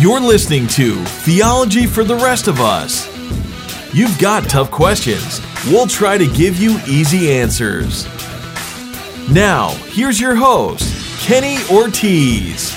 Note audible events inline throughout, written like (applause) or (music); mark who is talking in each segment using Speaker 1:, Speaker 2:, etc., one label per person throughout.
Speaker 1: You're listening to Theology for the Rest of Us. You've got tough questions. We'll try to give you easy answers. Now, here's your host, Kenny Ortiz.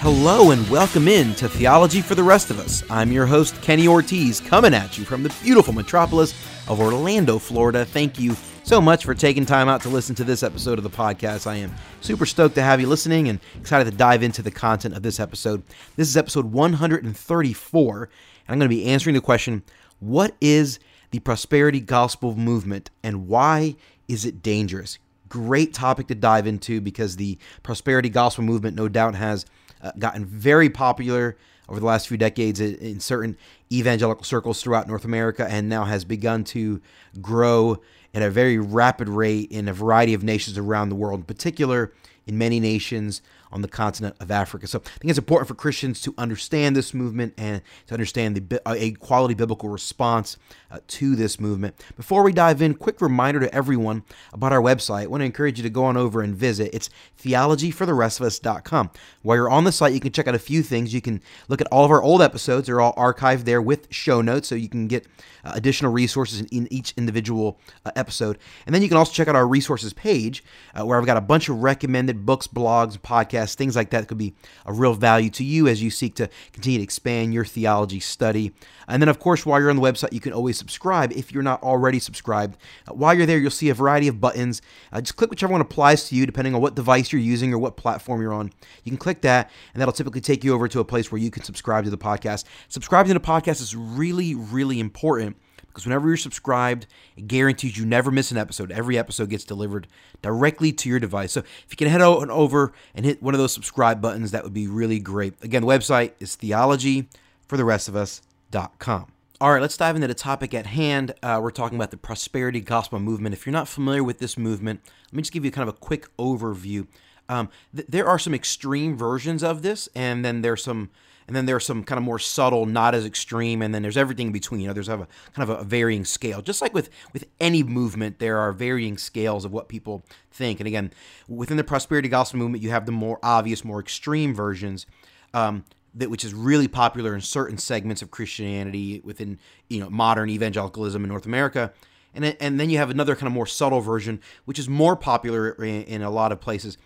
Speaker 2: Hello and welcome in to Theology for the Rest of Us. I'm your host, Kenny Ortiz, coming at you from the beautiful metropolis of Orlando, Florida. Thank you so much for taking time out to listen to this episode of the podcast. I am super stoked to have you listening and excited to dive into the content of this episode. This is episode 134, and I'm going to be answering the question What is the prosperity gospel movement and why is it dangerous? Great topic to dive into because the prosperity gospel movement, no doubt, has uh, gotten very popular over the last few decades in certain evangelical circles throughout North America and now has begun to grow at a very rapid rate in a variety of nations around the world, in particular in many nations on the continent of Africa. So I think it's important for Christians to understand this movement and to understand the a quality biblical response uh, to this movement. Before we dive in, quick reminder to everyone about our website. I want to encourage you to go on over and visit. It's theologyfortherestofus.com. While you're on the site, you can check out a few things. You can look at all of our old episodes. They're all archived there with show notes, so you can get uh, additional resources in, in each individual uh, episode. And then you can also check out our resources page, uh, where I've got a bunch of recommended books, blogs, podcasts podcasts, things like that could be a real value to you as you seek to continue to expand your theology study. And then, of course, while you're on the website, you can always subscribe if you're not already subscribed. Uh, while you're there, you'll see a variety of buttons. Uh, just click whichever one applies to you, depending on what device you're using or what platform you're on. You can click that, and that'll typically take you over to a place where you can subscribe to the podcast. Subscribing to the podcast is really, really important because whenever you're subscribed, it guarantees you never miss an episode. Every episode gets delivered directly to your device. So if you can head on over and hit one of those subscribe buttons, that would be really great. Again, the website is theologyfortherestofus.com. All right, let's dive into the topic at hand. Uh, we're talking about the prosperity gospel movement. If you're not familiar with this movement, let me just give you kind of a quick overview. Um, th- there are some extreme versions of this, and then there's some and then there's some kind of more subtle, not as extreme, and then there's everything in between. You know, there's a kind of a varying scale. Just like with with any movement, there are varying scales of what people think. And again, within the prosperity gospel movement, you have the more obvious, more extreme versions. Um, that which is really popular in certain segments of Christianity within you know modern evangelicalism in North America, and and then you have another kind of more subtle version which is more popular in, in a lot of places.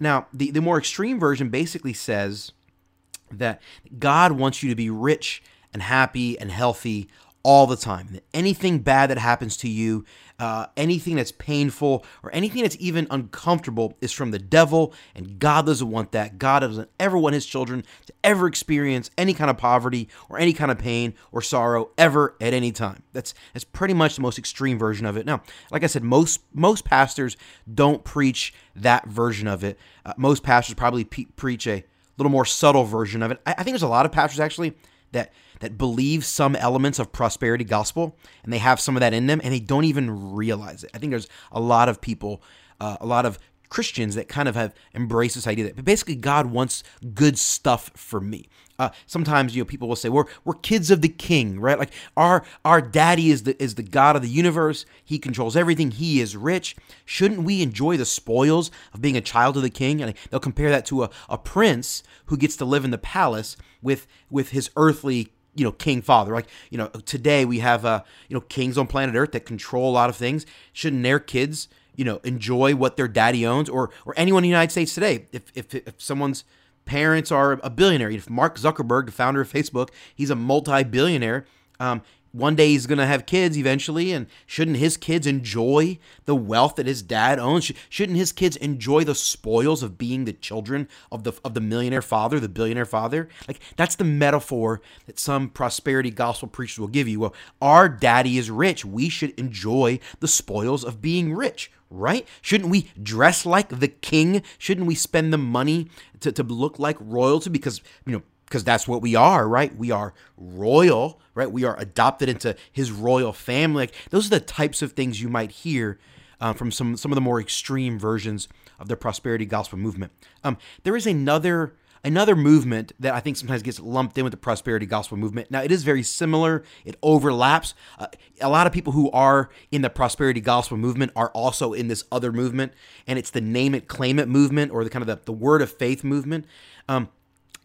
Speaker 2: Now, the the more extreme version basically says that God wants you to be rich and happy and healthy all the time. That anything bad that happens to you, uh, anything that's painful, or anything that's even uncomfortable is from the devil, and God doesn't want that. God doesn't ever want his children to ever experience any kind of poverty or any kind of pain or sorrow ever at any time. That's that's pretty much the most extreme version of it. Now, like I said, most most pastors don't preach that version of it. Uh, most pastors probably pe- preach a little more subtle version of it. I, I think there's a lot of pastors actually that that believe some elements of prosperity gospel and they have some of that in them and they don't even realize it. I think there's a lot of people, uh, a lot of Christians that kind of have embraced this idea that basically God wants good stuff for me. Uh, sometimes you know people will say we're we're kids of the King, right? Like our our daddy is the is the God of the universe. He controls everything. He is rich. Shouldn't we enjoy the spoils of being a child of the King? And they'll compare that to a, a prince who gets to live in the palace with with his earthly you know king father like you know today we have uh you know kings on planet earth that control a lot of things shouldn't their kids you know enjoy what their daddy owns or or anyone in the united states today if if, if someone's parents are a billionaire. If Mark Zuckerberg, the founder of Facebook, he's a multi-billionaire. Um, one day he's going to have kids eventually, and shouldn't his kids enjoy the wealth that his dad owns? Shouldn't his kids enjoy the spoils of being the children of the of the millionaire father, the billionaire father? Like that's the metaphor that some prosperity gospel preachers will give you. Well, our daddy is rich. We should enjoy the spoils of being rich, right? Shouldn't we dress like the king? Shouldn't we spend the money to, to look like royalty? Because, you know, because that's what we are, right? We are royal, right? We are adopted into his royal family. Like, those are the types of things you might hear uh, from some some of the more extreme versions of the prosperity gospel movement. Um, there is another another movement that I think sometimes gets lumped in with the prosperity gospel movement. Now, it is very similar, it overlaps. Uh, a lot of people who are in the prosperity gospel movement are also in this other movement, and it's the name it, claim it movement or the kind of the, the word of faith movement. Um,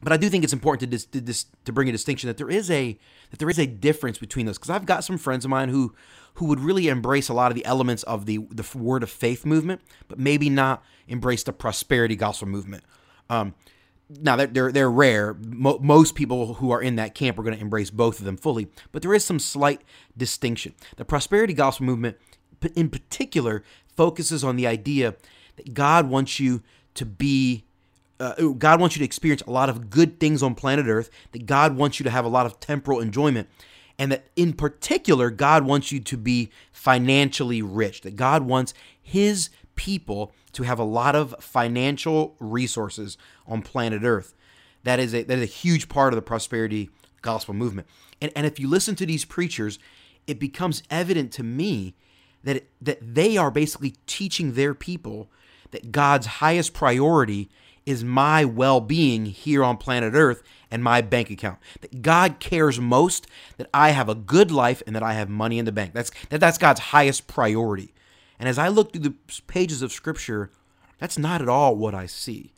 Speaker 2: but I do think it's important to, to, to bring a distinction that there is a that there is a difference between those because I've got some friends of mine who who would really embrace a lot of the elements of the the word of faith movement, but maybe not embrace the prosperity gospel movement. Um, now they're they're, they're rare. Mo- most people who are in that camp are going to embrace both of them fully, but there is some slight distinction. The prosperity gospel movement, in particular, focuses on the idea that God wants you to be uh, God wants you to experience a lot of good things on planet Earth, that God wants you to have a lot of temporal enjoyment, and that in particular, God wants you to be financially rich, that God wants His people to have a lot of financial resources on planet Earth. That is a, that is a huge part of the prosperity gospel movement. And, and if you listen to these preachers, it becomes evident to me that, that they are basically teaching their people that God's highest priority is my well being here on planet Earth and my bank account. That God cares most that I have a good life and that I have money in the bank. That's, that, that's God's highest priority. And as I look through the pages of Scripture, that's not at all what I see.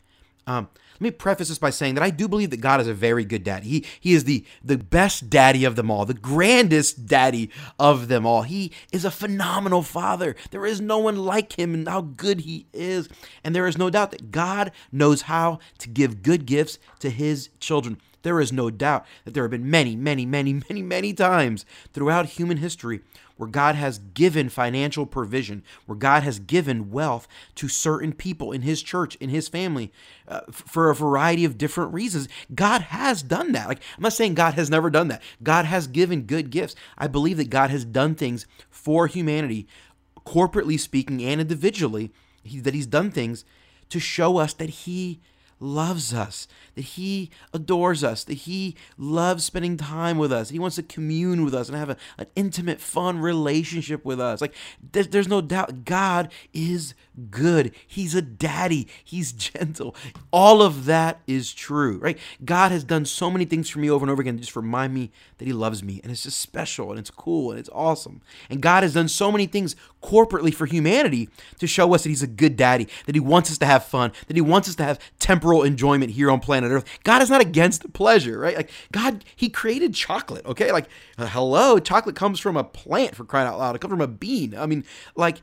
Speaker 2: Um, let me preface this by saying that I do believe that God is a very good daddy. He, he is the, the best daddy of them all, the grandest daddy of them all. He is a phenomenal father. There is no one like him and how good he is. And there is no doubt that God knows how to give good gifts to his children. There is no doubt that there have been many, many, many, many, many times throughout human history where God has given financial provision, where God has given wealth to certain people in His church, in His family, uh, for a variety of different reasons. God has done that. Like, I'm not saying God has never done that. God has given good gifts. I believe that God has done things for humanity, corporately speaking and individually, he, that He's done things to show us that He loves us, that He adores us, that He loves spending time with us. He wants to commune with us and have a, an intimate, fun relationship with us. Like, there's, there's no doubt God is good. He's a daddy. He's (laughs) gentle. All of that is true, right? God has done so many things for me over and over again just remind me that He loves me. And it's just special and it's cool and it's awesome. And God has done so many things corporately for humanity to show us that He's a good daddy, that He wants us to have fun, that He wants us to have temporal enjoyment here on planet Earth. God is not against pleasure, right? Like, God, He created chocolate, okay? Like, uh, hello, chocolate comes from a plant for crying out loud. It comes from a bean. I mean, like,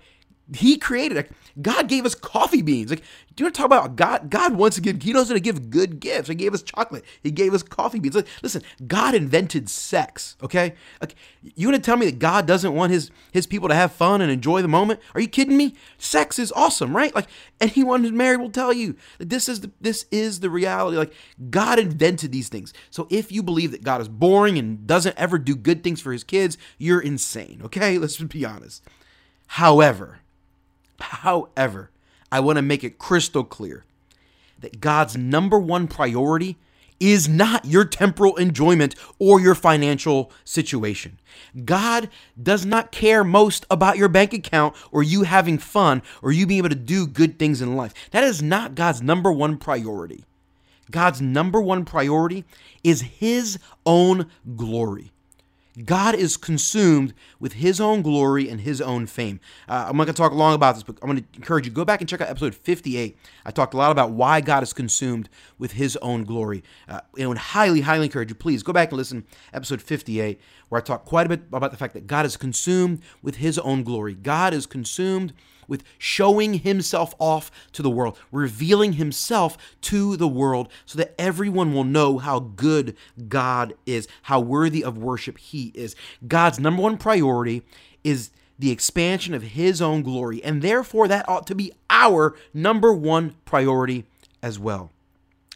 Speaker 2: he created it. God gave us coffee beans. Like, do you want to talk about God? God wants to give, He knows how to give good gifts. He gave us chocolate. He gave us coffee beans. Like, listen, God invented sex, okay? Like, you want to tell me that God doesn't want his, his people to have fun and enjoy the moment? Are you kidding me? Sex is awesome, right? Like, anyone who's married will tell you that this is the, this is the reality. Like, God invented these things. So if you believe that God is boring and doesn't ever do good things for his kids, you're insane, okay? Let's be honest. However, However, I want to make it crystal clear that God's number one priority is not your temporal enjoyment or your financial situation. God does not care most about your bank account or you having fun or you being able to do good things in life. That is not God's number one priority. God's number one priority is His own glory. God is consumed with his own glory and his own fame. Uh, I'm not going to talk long about this, but I'm going to encourage you go back and check out episode 58. I talked a lot about why God is consumed with his own glory. Uh, and highly, highly encourage you, please go back and listen episode 58, where I talk quite a bit about the fact that God is consumed with his own glory. God is consumed with showing himself off to the world, revealing himself to the world so that everyone will know how good God is, how worthy of worship he is. God's number one priority is the expansion of his own glory, and therefore that ought to be our number one priority as well.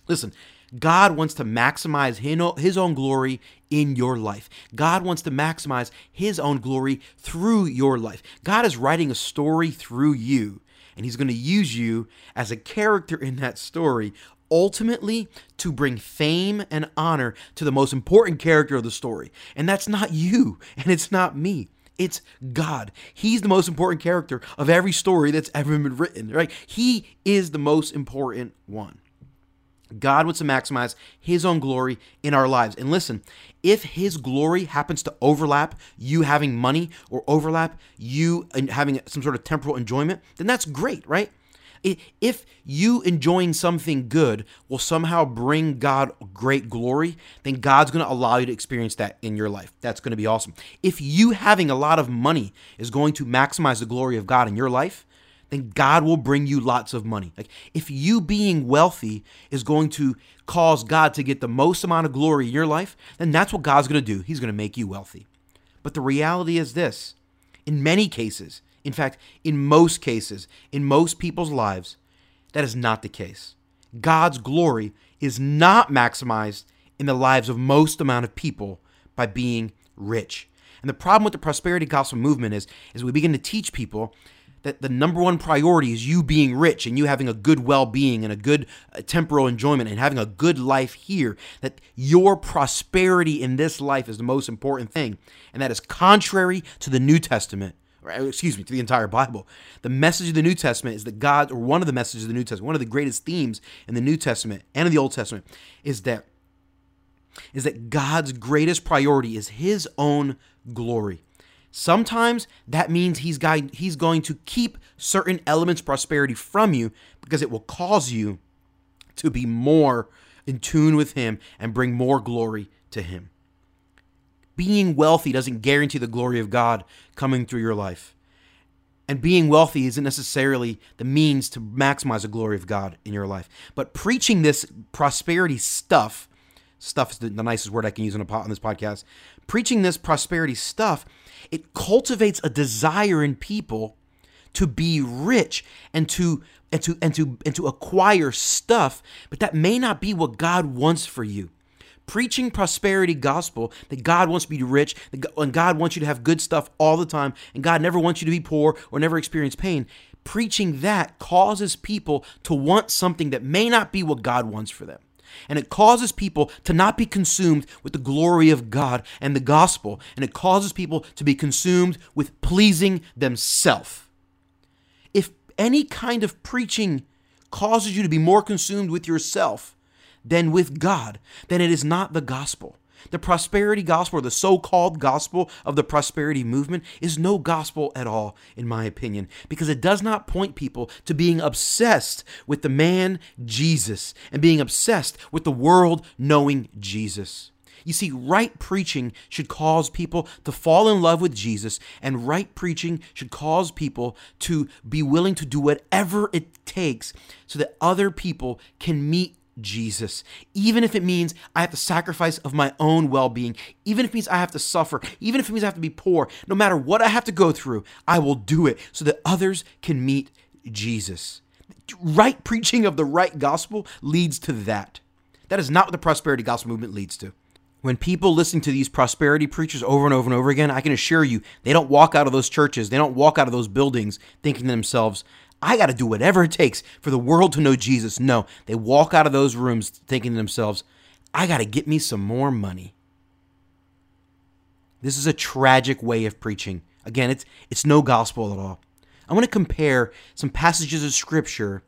Speaker 2: Listen, God wants to maximize his own glory in your life. God wants to maximize his own glory through your life. God is writing a story through you, and he's going to use you as a character in that story ultimately to bring fame and honor to the most important character of the story. And that's not you, and it's not me. It's God. He's the most important character of every story that's ever been written, right? He is the most important one. God wants to maximize his own glory in our lives. And listen, if his glory happens to overlap you having money or overlap you having some sort of temporal enjoyment, then that's great, right? If you enjoying something good will somehow bring God great glory, then God's going to allow you to experience that in your life. That's going to be awesome. If you having a lot of money is going to maximize the glory of God in your life, then God will bring you lots of money. Like if you being wealthy is going to cause God to get the most amount of glory in your life, then that's what God's going to do. He's going to make you wealthy. But the reality is this in many cases, in fact, in most cases, in most people's lives, that is not the case. God's glory is not maximized in the lives of most amount of people by being rich. And the problem with the prosperity gospel movement is, is we begin to teach people that the number one priority is you being rich and you having a good well-being and a good uh, temporal enjoyment and having a good life here that your prosperity in this life is the most important thing. And that is contrary to the new testament or uh, excuse me to the entire bible. The message of the new testament is that god or one of the messages of the new testament one of the greatest themes in the new testament and in the old testament is that is that god's greatest priority is his own glory Sometimes that means he's he's going to keep certain elements of prosperity from you because it will cause you to be more in tune with him and bring more glory to him. Being wealthy doesn't guarantee the glory of God coming through your life. And being wealthy isn't necessarily the means to maximize the glory of God in your life. But preaching this prosperity stuff, stuff is the, nicest word I can use on, a, on this podcast, preaching this prosperity stuff it cultivates a desire in people to be rich and to and to and to and to acquire stuff, but that may not be what God wants for you. Preaching prosperity gospel that God wants you to be rich, and God wants you to have good stuff all the time, and God never wants you to be poor or never experience pain. Preaching that causes people to want something that may not be what God wants for them. And it causes people to not be consumed with the glory of God and the gospel. And it causes people to be consumed with pleasing themselves. If any kind of preaching causes you to be more consumed with yourself than with God, then it is not the gospel. The prosperity gospel, or the so called gospel of the prosperity movement, is no gospel at all, in my opinion, because it does not point people to being obsessed with the man Jesus and being obsessed with the world knowing Jesus. You see, right preaching should cause people to fall in love with Jesus, and right preaching should cause people to be willing to do whatever it takes so that other people can meet Jesus. Even if it means I have to sacrifice of my own well being, even if it means I have to suffer, even if it means I have to be poor, no matter what I have to go through, I will do it so that others can meet Jesus. Right preaching of the right gospel leads to that. That is not what the prosperity gospel movement leads to. When people listen to these prosperity preachers over and over and over again, I can assure you, they don't walk out of those churches, they don't walk out of those buildings thinking to themselves, I got to do whatever it takes for the world to know Jesus. No, they walk out of those rooms thinking to themselves, I got to get me some more money. This is a tragic way of preaching. Again, it's it's no gospel at all. I want to compare some passages of scripture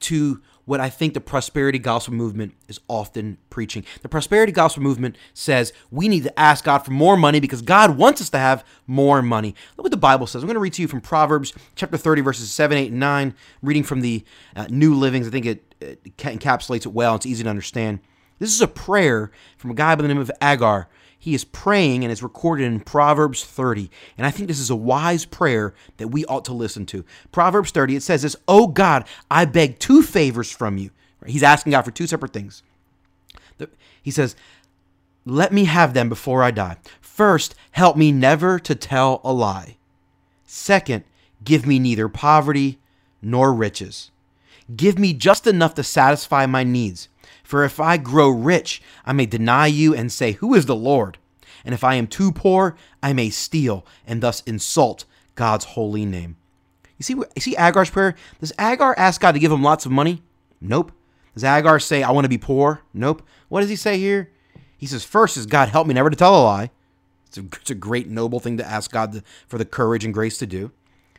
Speaker 2: to what I think the prosperity gospel movement is often preaching. The prosperity gospel movement says we need to ask God for more money because God wants us to have more money. Look what the Bible says. I'm going to read to you from Proverbs chapter 30, verses 7, 8, and 9, reading from the uh, New Livings. I think it, it encapsulates it well. It's easy to understand. This is a prayer from a guy by the name of Agur he is praying and is recorded in Proverbs 30. And I think this is a wise prayer that we ought to listen to. Proverbs 30, it says this, Oh God, I beg two favors from you. He's asking God for two separate things. He says, Let me have them before I die. First, help me never to tell a lie. Second, give me neither poverty nor riches. Give me just enough to satisfy my needs for if I grow rich, I may deny you and say, Who is the Lord? And if I am too poor, I may steal and thus insult God's holy name. You see, you see Agur's prayer? Does Agur ask God to give him lots of money? Nope. Does Agur say, I want to be poor? Nope. What does he say here? He says, First is God, help me never to tell a lie. It's a, it's a great, noble thing to ask God to, for the courage and grace to do.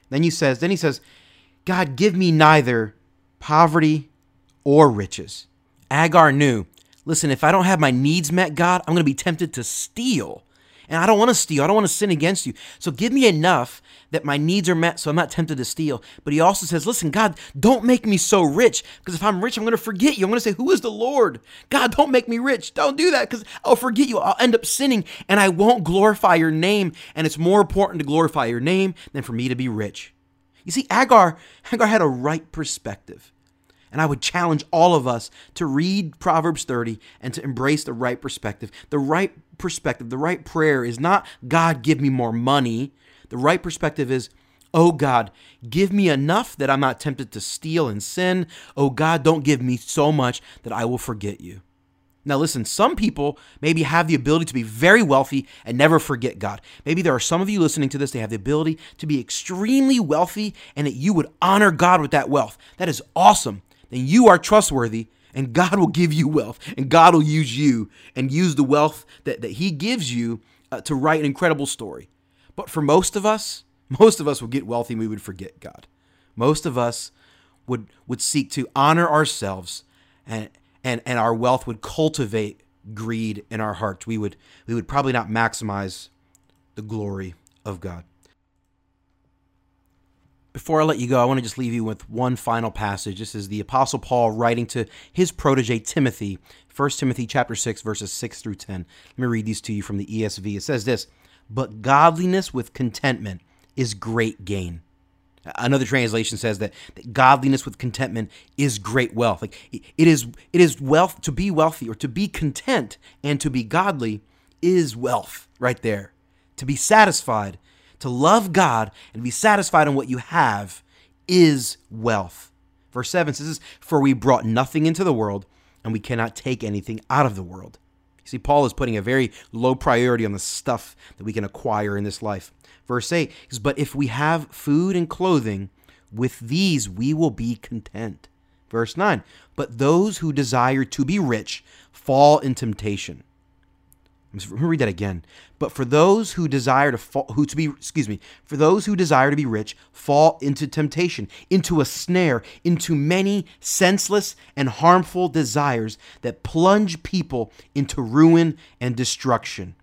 Speaker 2: Then he says, then he says, God, give me neither poverty or riches. Agur knew, listen, if I don't have my needs met, God, I'm going to be tempted to steal. And I don't want to steal. I don't want to sin against you. So give me enough that my needs are met so I'm not tempted to steal. But he also says, listen, God, don't make me so rich because if I'm rich, I'm going to forget you. I'm going to say, who is the Lord? God, don't make me rich. Don't do that because I'll forget you. I'll end up sinning and I won't glorify your name. And it's more important to glorify your name than for me to be rich. You see, Agur, Agur had a right perspective. And I would challenge all of us to read Proverbs 30 and to embrace the right perspective. The right perspective, the right prayer is not, God, give me more money. The right perspective is, Oh God, give me enough that I'm not tempted to steal and sin. Oh God, don't give me so much that I will forget you. Now, listen, some people maybe have the ability to be very wealthy and never forget God. Maybe there are some of you listening to this, they have the ability to be extremely wealthy and that you would honor God with that wealth. That is awesome then you are trustworthy and God will give you wealth and God will use you and use the wealth that, that He gives you uh, to write an incredible story. But for most of us, (laughs) most of us would get wealthy and we would forget God. Most of us would, would seek to honor ourselves and, and, and our wealth would cultivate greed in our hearts. We would, we would probably not maximize the glory of God. Before I let you go, I want to just leave you with one final passage. This is the Apostle Paul writing to his protege Timothy, 1 Timothy chapter 6, verses 6 through 10. Let me read these to you from the ESV. It says this But godliness with contentment is great gain. Another translation says that, that godliness with contentment is great wealth. Like it is it is wealth to be wealthy or to be content and to be godly is wealth right there. To be satisfied to love God and be satisfied in what you have is wealth. Verse 7 says, For we brought nothing into the world, and we cannot take anything out of the world. You see, Paul is putting a very low priority on the stuff that we can acquire in this life. Verse 8 is, But if we have food and clothing, with these we will be content. Verse 9, But those who desire to be rich fall in temptation let me read that again. But for those who desire to fall, who to be, excuse me, for those who desire to be rich, fall into temptation, into a snare, into many senseless and harmful desires that plunge people into ruin and destruction.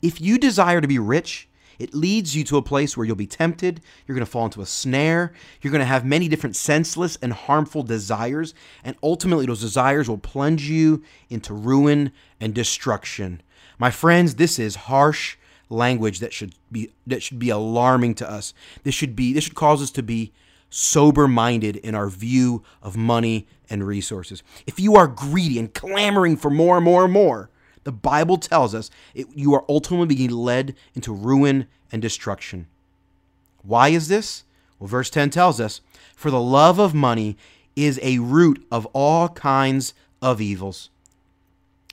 Speaker 2: If you desire to be rich, it leads you to a place where you'll be tempted. You're going to fall into a snare. You're going to have many different senseless and harmful desires. And ultimately, those desires will plunge you into ruin and destruction. My friends, this is harsh language that should be that should be alarming to us. This should be this should cause us to be sober-minded in our view of money and resources. If you are greedy and clamoring for more and more and more, the Bible tells us it, you are ultimately being led into ruin and destruction. Why is this? Well, verse 10 tells us, For the love of money is a root of all kinds of evils.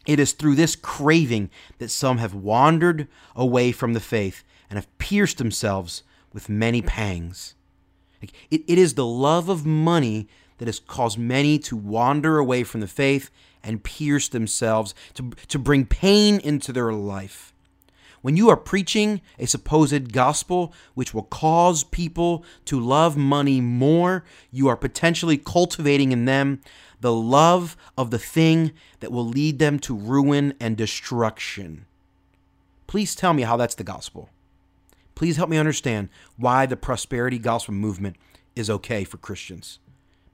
Speaker 2: It is through this craving that some have wandered away from the faith and have pierced themselves with many pangs. It, it is the love of money that has caused many to wander away from the faith and pierce themselves, to, to bring pain into their life. When you are preaching a supposed gospel which will cause people to love money more, you are potentially cultivating in them the love of the thing that will lead them to ruin and destruction. Please tell me how that's the gospel. Please help me understand why the prosperity gospel movement is okay for Christians.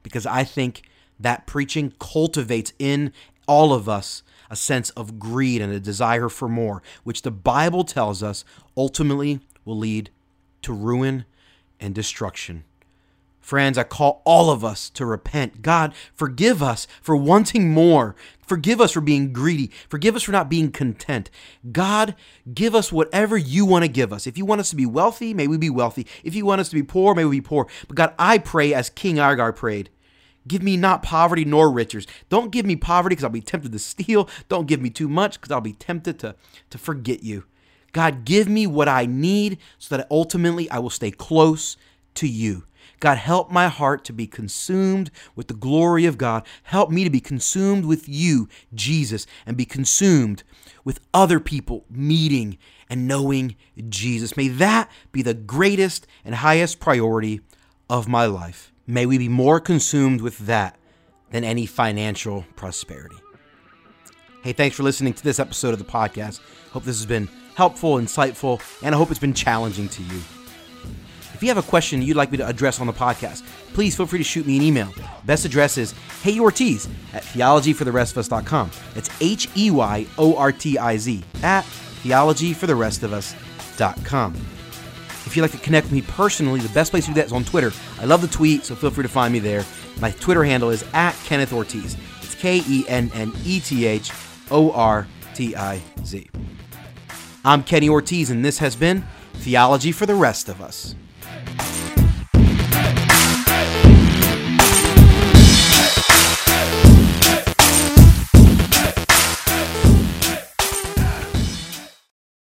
Speaker 2: Because I think that preaching cultivates in all of us a sense of greed and a desire for more, which the Bible tells us ultimately will lead to ruin and destruction. Friends, I call all of us to repent. God, forgive us for wanting more. Forgive us for being greedy. Forgive us for not being content. God, give us whatever you want to give us. If you want us to be wealthy, may we be wealthy. If you want us to be poor, may we be poor. But God, I pray as King Agur prayed. Give me not poverty nor riches. Don't give me poverty because I'll be tempted to steal. Don't give me too much because I'll be tempted to, to forget you. God, give me what I need so that ultimately I will stay close to you. God, help my heart to be consumed with the glory of God. Help me to be consumed with you, Jesus, and be consumed with other people meeting and knowing Jesus. May that be the greatest and highest priority of my life. May we be more consumed with that than any financial prosperity. Hey, thanks for listening to this episode of the podcast. Hope this has been helpful, insightful, and I hope it's been challenging to you. If you have a question you'd like me to address on the podcast, please feel free to shoot me an email. Best address is heyortiz at theologyfortherestofus.com. It's H E Y O R T I Z at theologyfortherestofus.com. If you'd like to connect with me personally, the best place to do that is on Twitter. I love the tweet, so feel free to find me there. My Twitter handle is at Kenneth Ortiz. It's K E N N E T H O R T I Z. I'm Kenny Ortiz, and this has been Theology for the Rest of Us.